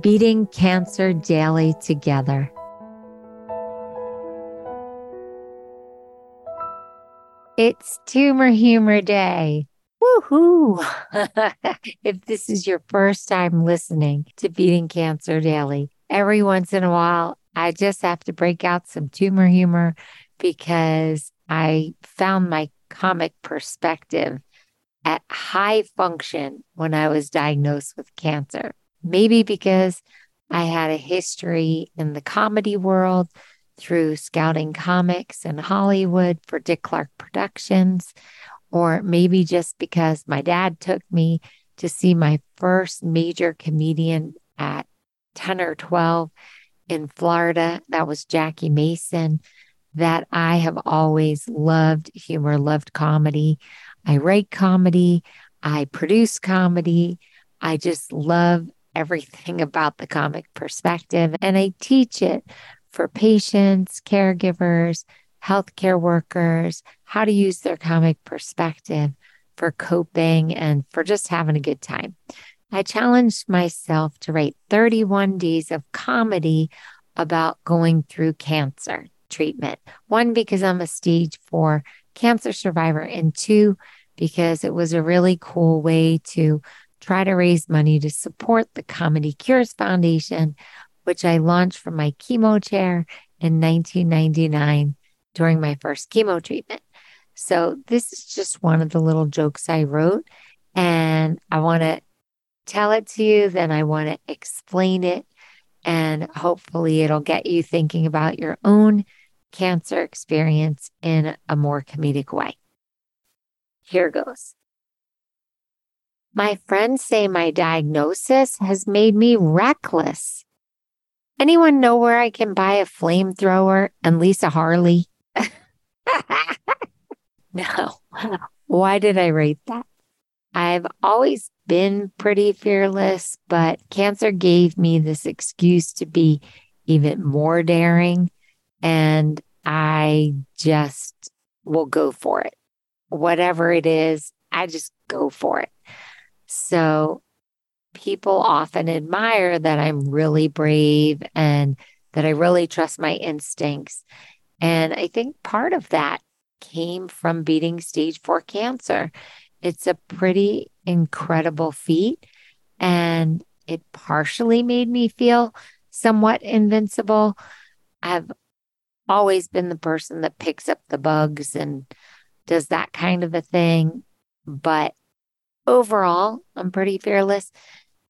beating cancer daily together. It's Tumor Humor Day. Woohoo! if this is your first time listening to Beating Cancer Daily, every once in a while, I just have to break out some tumor humor because I found my comic perspective at high function when I was diagnosed with cancer. Maybe because I had a history in the comedy world through scouting comics in Hollywood for Dick Clark Productions, or maybe just because my dad took me to see my first major comedian at 10 or 12 in Florida. That was Jackie Mason. That I have always loved humor, loved comedy. I write comedy, I produce comedy. I just love everything about the comic perspective, and I teach it for patients, caregivers, healthcare workers, how to use their comic perspective for coping and for just having a good time. I challenged myself to write 31 days of comedy about going through cancer treatment. One, because I'm a stage four cancer survivor, and two, because it was a really cool way to try to raise money to support the Comedy Cures Foundation, which I launched from my chemo chair in 1999 during my first chemo treatment. So, this is just one of the little jokes I wrote, and I want to tell it to you, then I want to explain it, and hopefully, it'll get you thinking about your own cancer experience in a more comedic way. Here goes. My friends say my diagnosis has made me reckless. Anyone know where I can buy a flamethrower and lease a Harley? no. Why did I write that? I've always been pretty fearless, but cancer gave me this excuse to be even more daring. And I just will go for it. Whatever it is, I just go for it. So people often admire that I'm really brave and that I really trust my instincts. And I think part of that came from beating stage four cancer. It's a pretty incredible feat. And it partially made me feel somewhat invincible. I've always been the person that picks up the bugs and does that kind of a thing. But overall, I'm pretty fearless.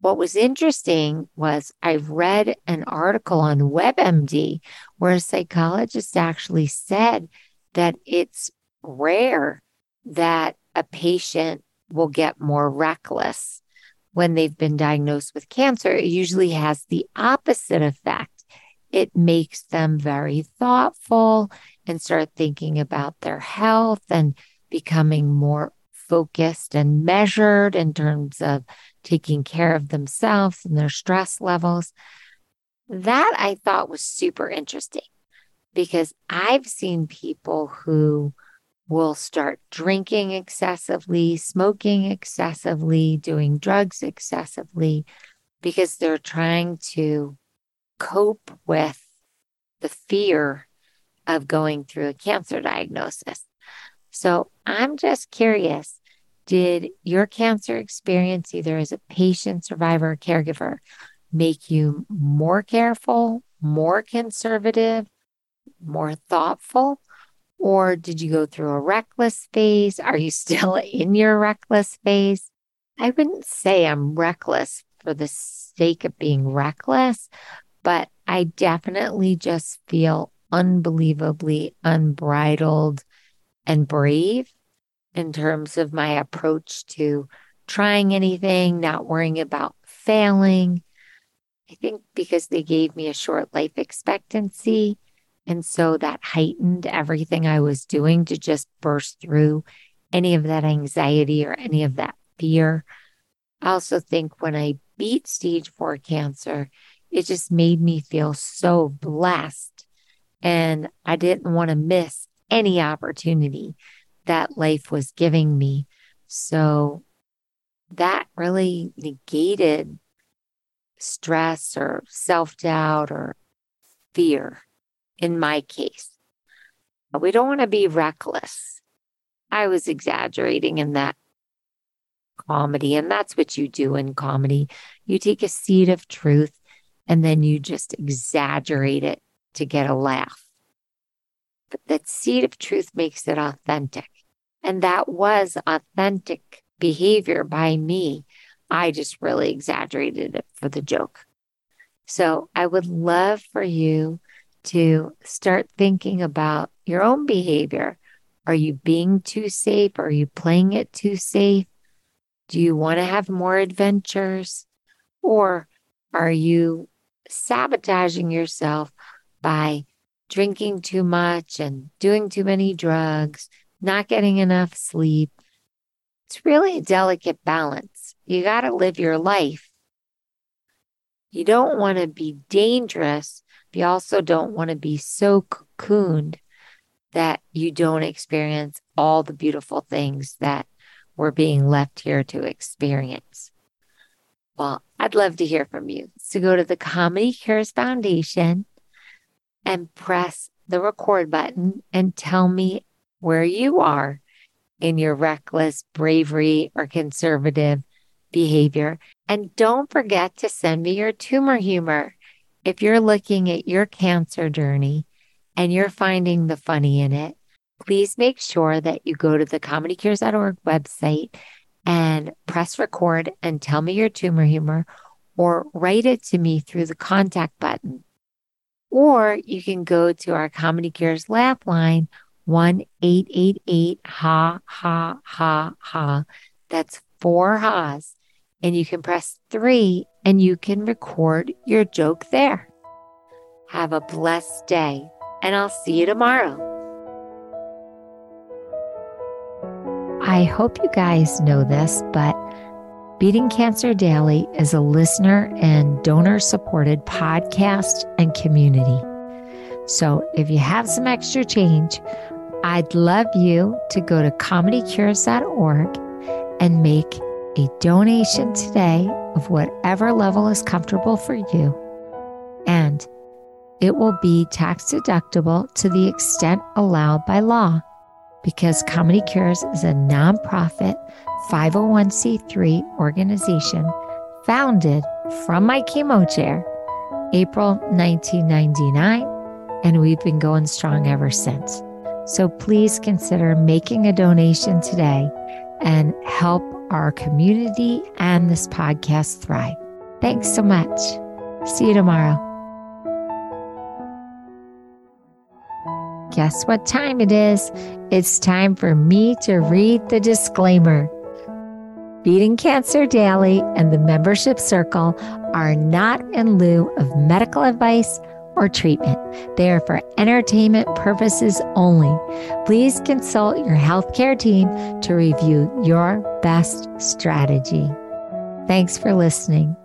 What was interesting was I read an article on WebMD where a psychologist actually said that it's rare that a patient will get more reckless when they've been diagnosed with cancer. It usually has the opposite effect. It makes them very thoughtful and start thinking about their health and becoming more focused and measured in terms of taking care of themselves and their stress levels. That I thought was super interesting because I've seen people who will start drinking excessively, smoking excessively, doing drugs excessively because they're trying to cope with the fear of going through a cancer diagnosis. So I'm just curious did your cancer experience, either as a patient, survivor, or caregiver, make you more careful, more conservative, more thoughtful? Or did you go through a reckless phase? Are you still in your reckless phase? I wouldn't say I'm reckless for the sake of being reckless, but I definitely just feel unbelievably unbridled and brave in terms of my approach to trying anything, not worrying about failing. I think because they gave me a short life expectancy. And so that heightened everything I was doing to just burst through any of that anxiety or any of that fear. I also think when I beat stage four cancer, it just made me feel so blessed. And I didn't want to miss any opportunity that life was giving me. So that really negated stress or self doubt or fear in my case. We don't want to be reckless. I was exaggerating in that comedy, and that's what you do in comedy. You take a seed of truth and then you just exaggerate it to get a laugh. But that seed of truth makes it authentic. And that was authentic behavior by me. I just really exaggerated it for the joke. So I would love for you to start thinking about your own behavior. Are you being too safe? Are you playing it too safe? Do you want to have more adventures? Or are you sabotaging yourself by drinking too much and doing too many drugs, not getting enough sleep? It's really a delicate balance. You got to live your life. You don't want to be dangerous, but you also don't want to be so cocooned that you don't experience all the beautiful things that we're being left here to experience. Well, I'd love to hear from you. So go to the Comedy Cures Foundation and press the record button and tell me where you are in your reckless bravery or conservative behavior. And don't forget to send me your tumor humor. If you're looking at your cancer journey and you're finding the funny in it, please make sure that you go to the comedycures.org website and press record and tell me your tumor humor or write it to me through the contact button. Or you can go to our Comedy Cures laugh line 1 888 ha ha ha ha. That's four ha's. And you can press three and you can record your joke there. Have a blessed day, and I'll see you tomorrow. I hope you guys know this, but Beating Cancer Daily is a listener and donor supported podcast and community. So if you have some extra change, I'd love you to go to comedycures.org and make a donation today of whatever level is comfortable for you. And it will be tax deductible to the extent allowed by law because Comedy Cures is a nonprofit 501c3 organization founded from my chemo chair April 1999, and we've been going strong ever since. So please consider making a donation today and help our community and this podcast thrive. Thanks so much. See you tomorrow. Guess what time it is? It's time for me to read the disclaimer. Beating Cancer Daily and the membership circle are not in lieu of medical advice or treatment. They are for entertainment purposes only. Please consult your healthcare team to review your best strategy. Thanks for listening.